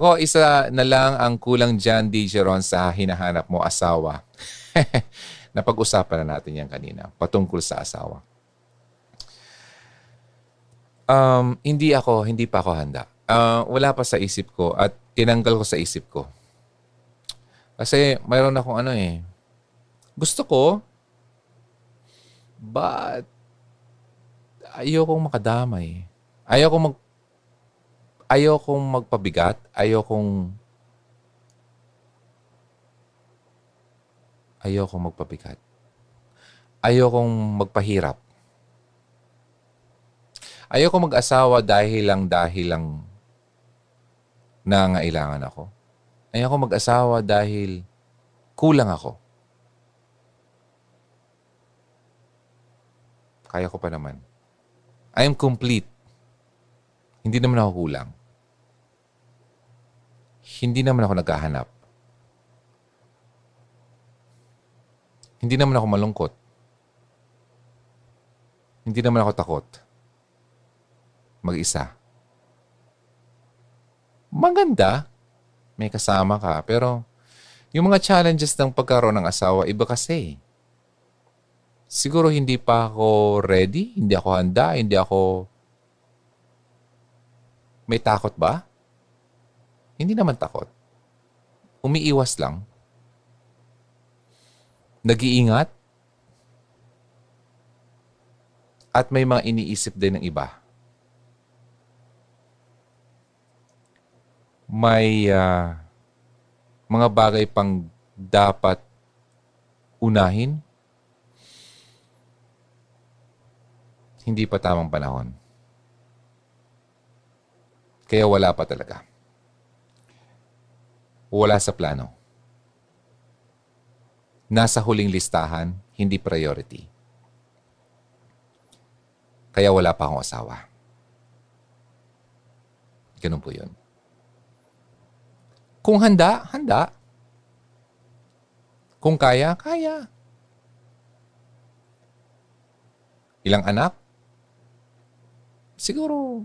O, isa na lang ang kulang dyan, DJ Ron, sa hinahanap mo asawa. Napag-usapan na natin yan kanina, patungkol sa asawa. Um, hindi ako, hindi pa ako handa. Uh, wala pa sa isip ko at tinanggal ko sa isip ko. Kasi mayroon akong ano eh. Gusto ko, but ayokong makadamay. Ayokong mag ayokong magpabigat, ayokong ayokong magpabigat. Ayokong magpahirap. Ayoko mag-asawa dahil lang dahil lang nangailangan ako. Ayoko mag-asawa dahil kulang ako. Kaya ko pa naman. I am complete. Hindi naman ako kulang hindi naman ako naghahanap. Hindi naman ako malungkot. Hindi naman ako takot. Mag-isa. Maganda. May kasama ka. Pero yung mga challenges ng pagkaroon ng asawa, iba kasi. Siguro hindi pa ako ready, hindi ako handa, hindi ako... May takot ba? Hindi naman takot. Umiiwas lang. Nag-iingat. At may mga iniisip din ng iba. May uh, mga bagay pang dapat unahin. Hindi pa tamang panahon. Kaya wala pa talaga wala sa plano. Nasa huling listahan, hindi priority. Kaya wala pa akong asawa. Ganun po yun. Kung handa, handa. Kung kaya, kaya. Ilang anak? Siguro,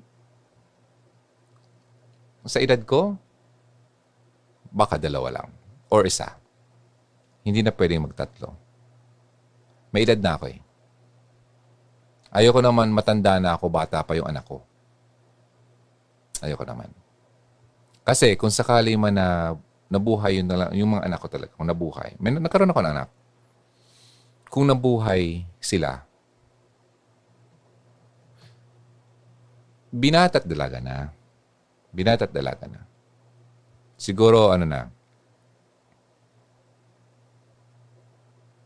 sa edad ko, baka dalawa lang. Or isa. Hindi na pwedeng magtatlo. May edad na ako eh. Ayoko naman matanda na ako, bata pa yung anak ko. Ayoko naman. Kasi kung sakali man na nabuhay yun na lang, yung mga anak ko talaga, kung nabuhay. May nagkaroon ako ng anak. Kung nabuhay sila, binatat dalaga na. Binatat dalaga na. Siguro ano na,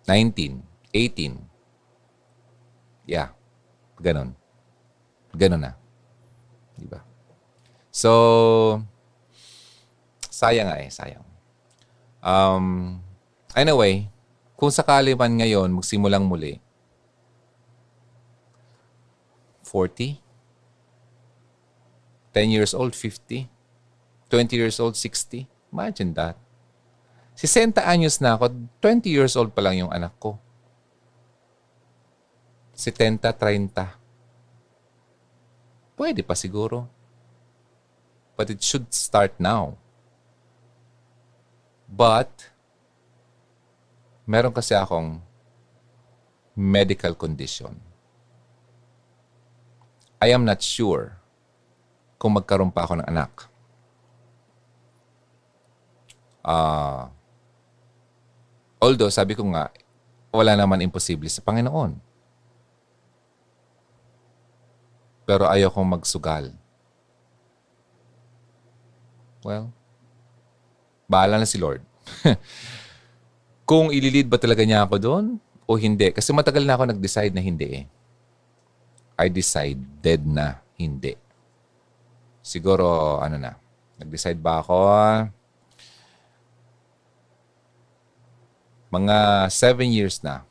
19, 18. Yeah. Ganon. Ganon na. Di ba? So, sayang nga eh, sayang. Um, anyway, kung sakali man ngayon magsimulang muli, 40, 10 years old, 50, 20 years old, 60. Imagine that. 60 anyos na ako, 20 years old pa lang yung anak ko. 70, 30. Pwede pa siguro. But it should start now. But, meron kasi akong medical condition. I am not sure kung magkaroon pa ako ng anak. Uh, although, sabi ko nga, wala naman imposible sa Panginoon. Pero ayaw kong magsugal. Well, bahala na si Lord. Kung ililid ba talaga niya ako doon o hindi. Kasi matagal na ako nag-decide na hindi eh. I decided na hindi. Siguro, ano na, nag-decide ba ako, Mga seven years na.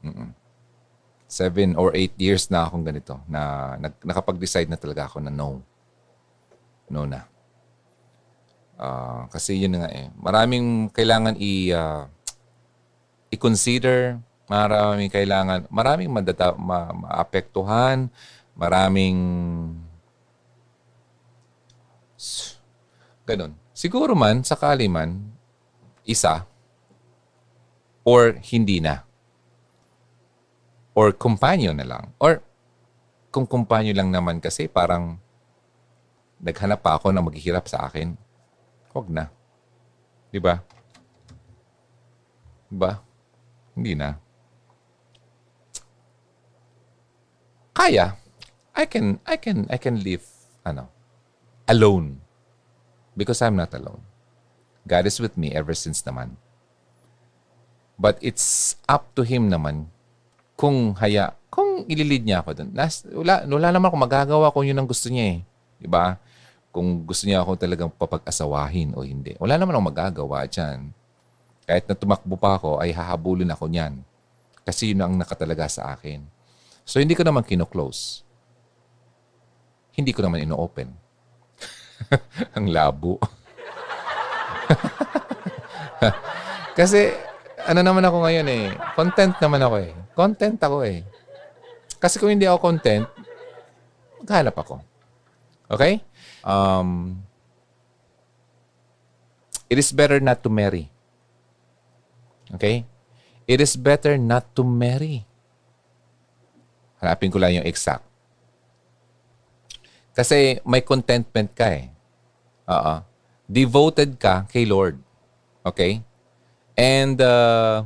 Mm-mm. Seven or eight years na akong ganito na nakapag-decide na talaga ako na no. No na. Uh, kasi yun nga eh. Maraming kailangan i uh, i-consider, maraming kailangan, maraming madata, ma, maapektuhan, maraming Ganun. Siguro man, sakali man, isa, or hindi na. Or companion na lang. Or kung companion lang naman kasi parang naghanap pa ako na maghihirap sa akin, huwag na. Di ba? Ba? Hindi na. Kaya. I can, I can, I can live, ano, alone. Because I'm not alone. God is with me ever since naman. But it's up to Him naman kung haya, kung ililid niya ako doon. Wala, wala naman akong magagawa kung yun ang gusto niya eh. Diba? Kung gusto niya ako talagang papag-asawahin o hindi. Wala naman akong magagawa dyan. Kahit na tumakbo pa ako, ay hahabulin ako niyan. Kasi yun ang nakatalaga sa akin. So hindi ko naman kino-close. Hindi ko naman ino-open. ang labo. Kasi ano naman ako ngayon eh. Content naman ako eh. Content ako eh. Kasi kung hindi ako content, maghanap ako. Okay? Um, it is better not to marry. Okay? It is better not to marry. Hanapin ko lang yung exact. Kasi may contentment ka eh. Oo. Devoted ka kay Lord. Okay? And uh,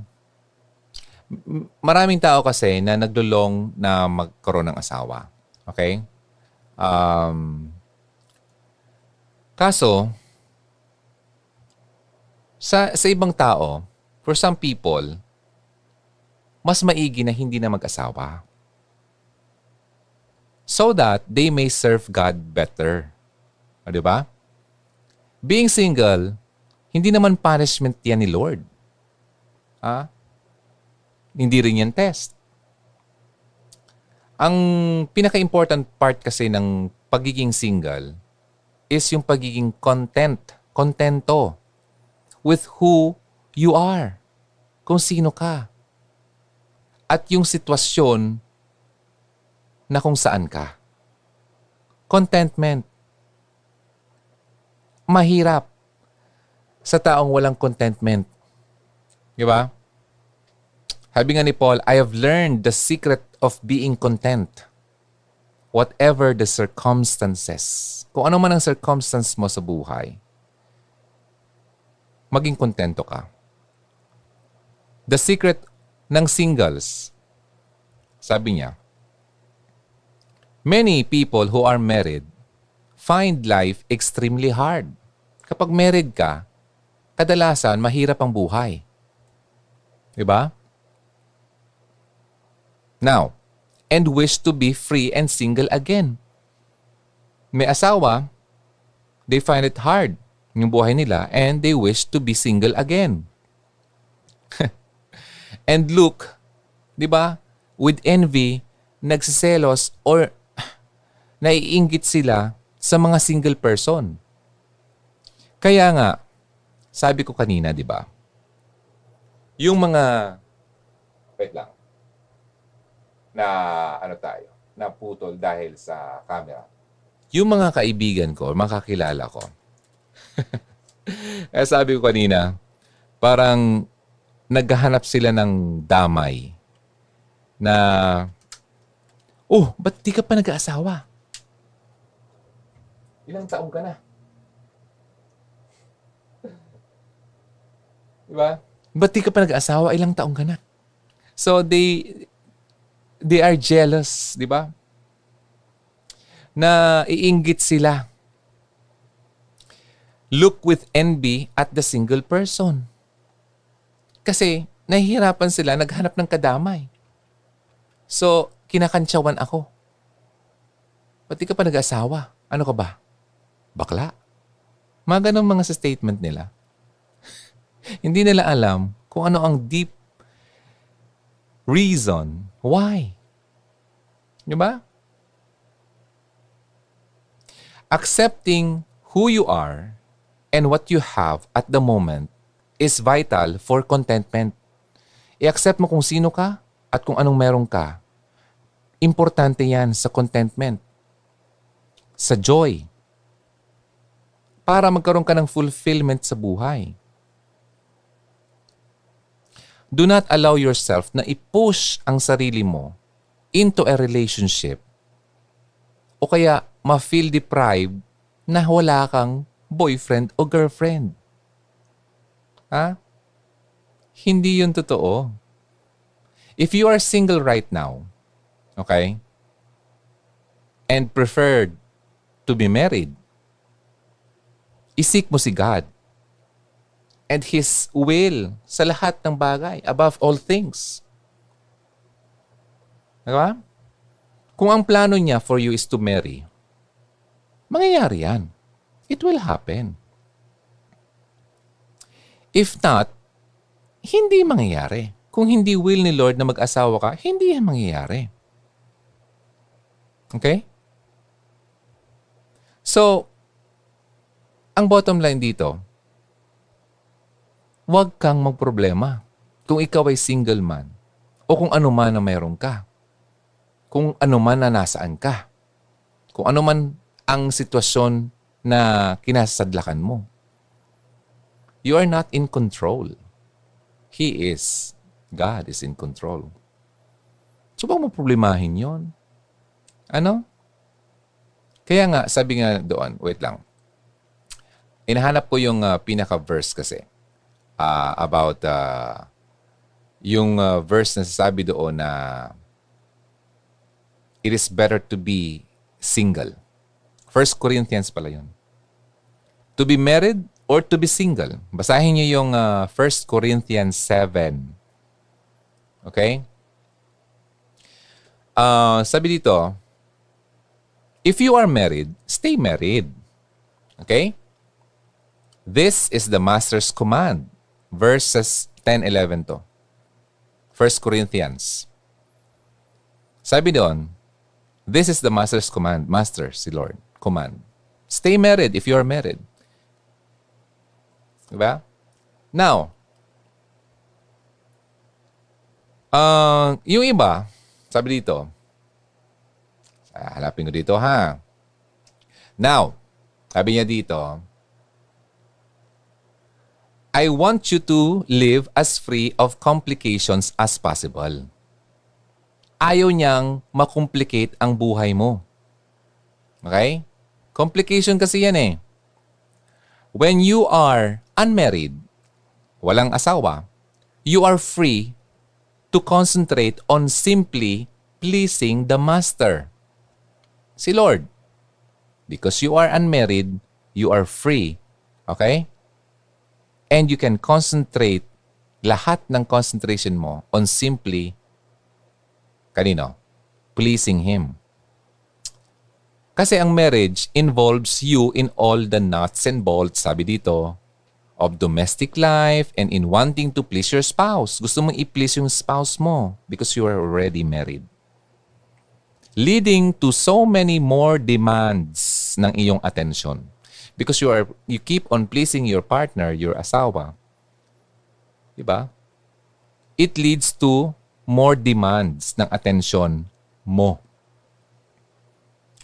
maraming tao kasi na naglulong na magkaroon ng asawa. Okay? Um, kaso, sa, sa ibang tao, for some people, mas maigi na hindi na mag-asawa. So that they may serve God better. O, di ba? Being single, hindi naman punishment yan ni Lord. Ah? Hindi rin yan test. Ang pinaka-important part kasi ng pagiging single is yung pagiging content, kontento with who you are. Kung sino ka. At yung sitwasyon na kung saan ka. Contentment. Mahirap sa taong walang contentment. Di ba? Sabi nga ni Paul, I have learned the secret of being content. Whatever the circumstances. Kung ano man ang circumstance mo sa buhay, maging kontento ka. The secret ng singles, sabi niya, many people who are married find life extremely hard. Kapag married ka, kadalasan mahirap ang buhay. Diba? Now, and wish to be free and single again. May asawa, they find it hard yung buhay nila and they wish to be single again. and look, di ba, with envy, nagsiselos or naiinggit sila sa mga single person. Kaya nga, sabi ko kanina, di ba, yung mga, wait lang, na ano tayo, na putol dahil sa camera. Yung mga kaibigan ko, mga kakilala ko, eh, sabi ko kanina, parang naghahanap sila ng damay na, oh, ba't di ka pa nag-aasawa? Ilang taong ka na? Diba? Ba't di ka pa nag-asawa? Ilang taong ka na? So they they are jealous, di ba? Na iinggit sila. Look with envy at the single person. Kasi nahihirapan sila naghanap ng kadamay. So, kinakantsawan ako. Ba't di ka pa nag-asawa? Ano ka ba? Bakla? Mga ganun mga sa statement nila. Hindi nila alam kung ano ang deep reason why. Di ba? Accepting who you are and what you have at the moment is vital for contentment. I-accept mo kung sino ka at kung anong meron ka. Importante yan sa contentment. Sa joy. para magkaroon ka ng fulfillment sa buhay. Do not allow yourself na i-push ang sarili mo into a relationship o kaya ma-feel deprived na wala kang boyfriend o girlfriend. Ha? Hindi yun totoo. If you are single right now, okay, and preferred to be married, isik mo si God and His will sa lahat ng bagay, above all things. Diba? Kung ang plano niya for you is to marry, mangyayari yan. It will happen. If not, hindi mangyayari. Kung hindi will ni Lord na mag-asawa ka, hindi yan mangyayari. Okay? So, ang bottom line dito, huwag kang magproblema kung ikaw ay single man o kung ano man na mayroon ka. Kung ano man na nasaan ka. Kung ano man ang sitwasyon na kinasadlakan mo. You are not in control. He is. God is in control. So, bang mo problemahin yon? Ano? Kaya nga, sabi nga doon, wait lang. Inahanap ko yung uh, pinaka-verse kasi uh, about uh, yung uh, verse na sasabi doon na it is better to be single. First Corinthians pala yun. To be married or to be single. Basahin niyo yung uh, 1 Corinthians 7. Okay? Uh, sabi dito, if you are married, stay married. Okay? This is the master's command. Verses 10-11 to. 1 Corinthians. Sabi doon, this is the master's command. Master, si Lord. Command. Stay married if you are married. Diba? Now, uh, yung iba, sabi dito, ah, halapin ko dito ha. Now, sabi niya dito, I want you to live as free of complications as possible. Ayaw niyang makomplicate ang buhay mo. Okay? Complication kasi yan eh. When you are unmarried, walang asawa, you are free to concentrate on simply pleasing the master. Si Lord. Because you are unmarried, you are free. Okay? And you can concentrate lahat ng concentration mo on simply kanino? Pleasing Him. Kasi ang marriage involves you in all the nuts and bolts, sabi dito, of domestic life and in wanting to please your spouse. Gusto mong i-please yung spouse mo because you are already married. Leading to so many more demands ng iyong attention. Because you are you keep on pleasing your partner, your asawa. Diba? It leads to more demands ng attention mo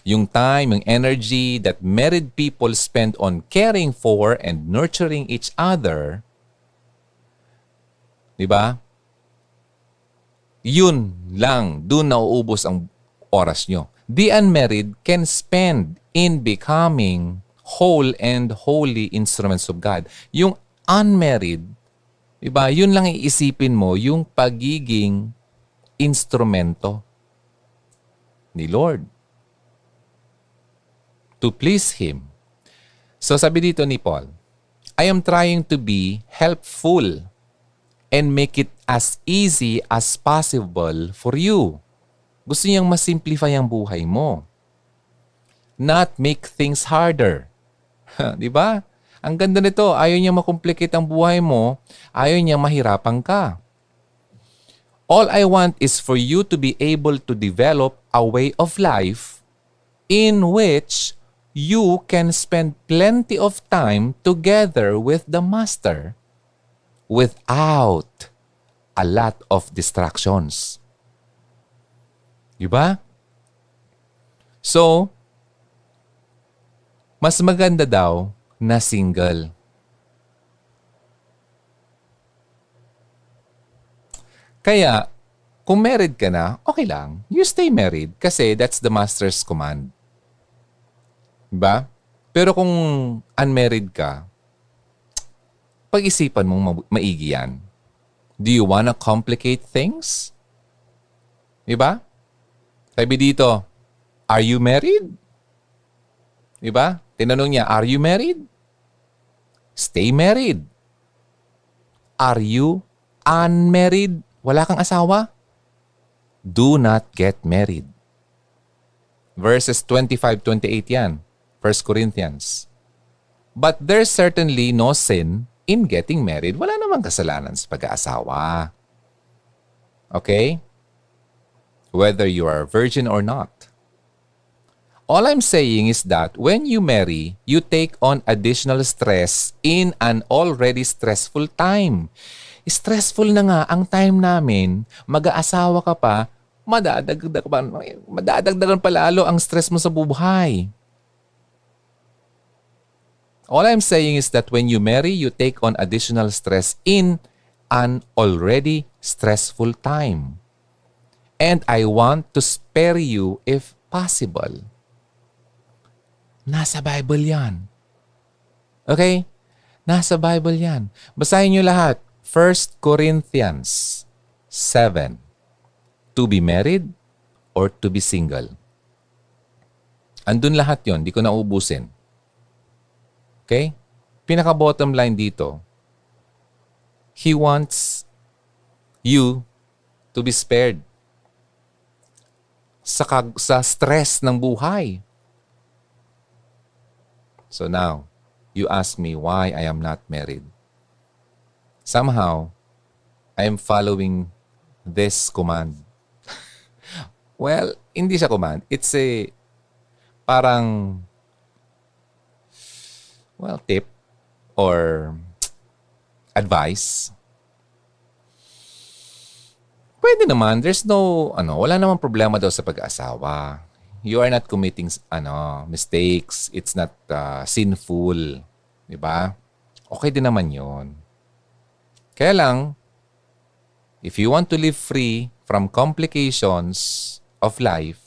yung time, yung energy that married people spend on caring for and nurturing each other, di ba? Yun lang, dun nauubos ang oras nyo. The unmarried can spend in becoming whole and holy instruments of God. Yung unmarried, di ba, yun lang iisipin mo, yung pagiging instrumento ni Lord to please Him. So sabi dito ni Paul, I am trying to be helpful and make it as easy as possible for you. Gusto niyang masimplify ang buhay mo. Not make things harder. Di ba? Ang ganda nito, ayaw niya makomplicate ang buhay mo, ayaw niya mahirapan ka. All I want is for you to be able to develop a way of life in which you can spend plenty of time together with the Master without a lot of distractions. Diba? So, mas maganda daw na single. Kaya, kung married ka na, okay lang. You stay married kasi that's the master's command. Diba? Pero kung unmarried ka, pag-isipan mong ma- maigi yan. Do you wanna complicate things? Diba? Sabi dito, are you married? Diba? Tinanong niya, are you married? Stay married. Are you unmarried? Wala kang asawa? Do not get married. Verses 25-28 yan. 1 Corinthians. But there's certainly no sin in getting married. Wala namang kasalanan sa pag-aasawa. Okay? Whether you are a virgin or not. All I'm saying is that when you marry, you take on additional stress in an already stressful time. Stressful na nga ang time namin, mag-aasawa ka pa, madadagdag pa, madadagdagan pa lalo ang stress mo sa buhay. All I'm saying is that when you marry, you take on additional stress in an already stressful time. And I want to spare you if possible. Nasa Bible yan. Okay? Nasa Bible yan. Basahin nyo lahat. 1 Corinthians 7. To be married or to be single. Andun lahat yon, di ko na ubusin. Okay? Pinaka bottom line dito, He wants you to be spared sa, kag- sa stress ng buhay. So now, you ask me why I am not married. Somehow, I am following this command. well, hindi siya command. It's a parang well, tip or advice, pwede naman. There's no, ano, wala namang problema daw sa pag-asawa. You are not committing, ano, mistakes. It's not uh, sinful. Di ba? Okay din naman yon. Kaya lang, if you want to live free from complications of life,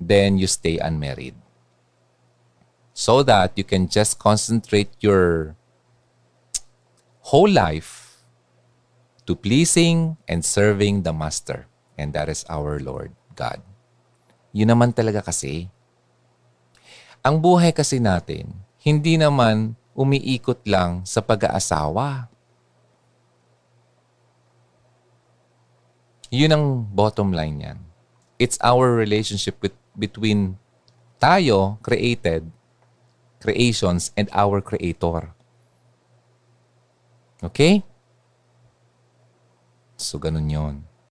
then you stay unmarried so that you can just concentrate your whole life to pleasing and serving the Master. And that is our Lord God. Yun naman talaga kasi. Ang buhay kasi natin, hindi naman umiikot lang sa pag-aasawa. Yun ang bottom line yan. It's our relationship with, between tayo, created, creations and our Creator. Okay? So, ganun yon.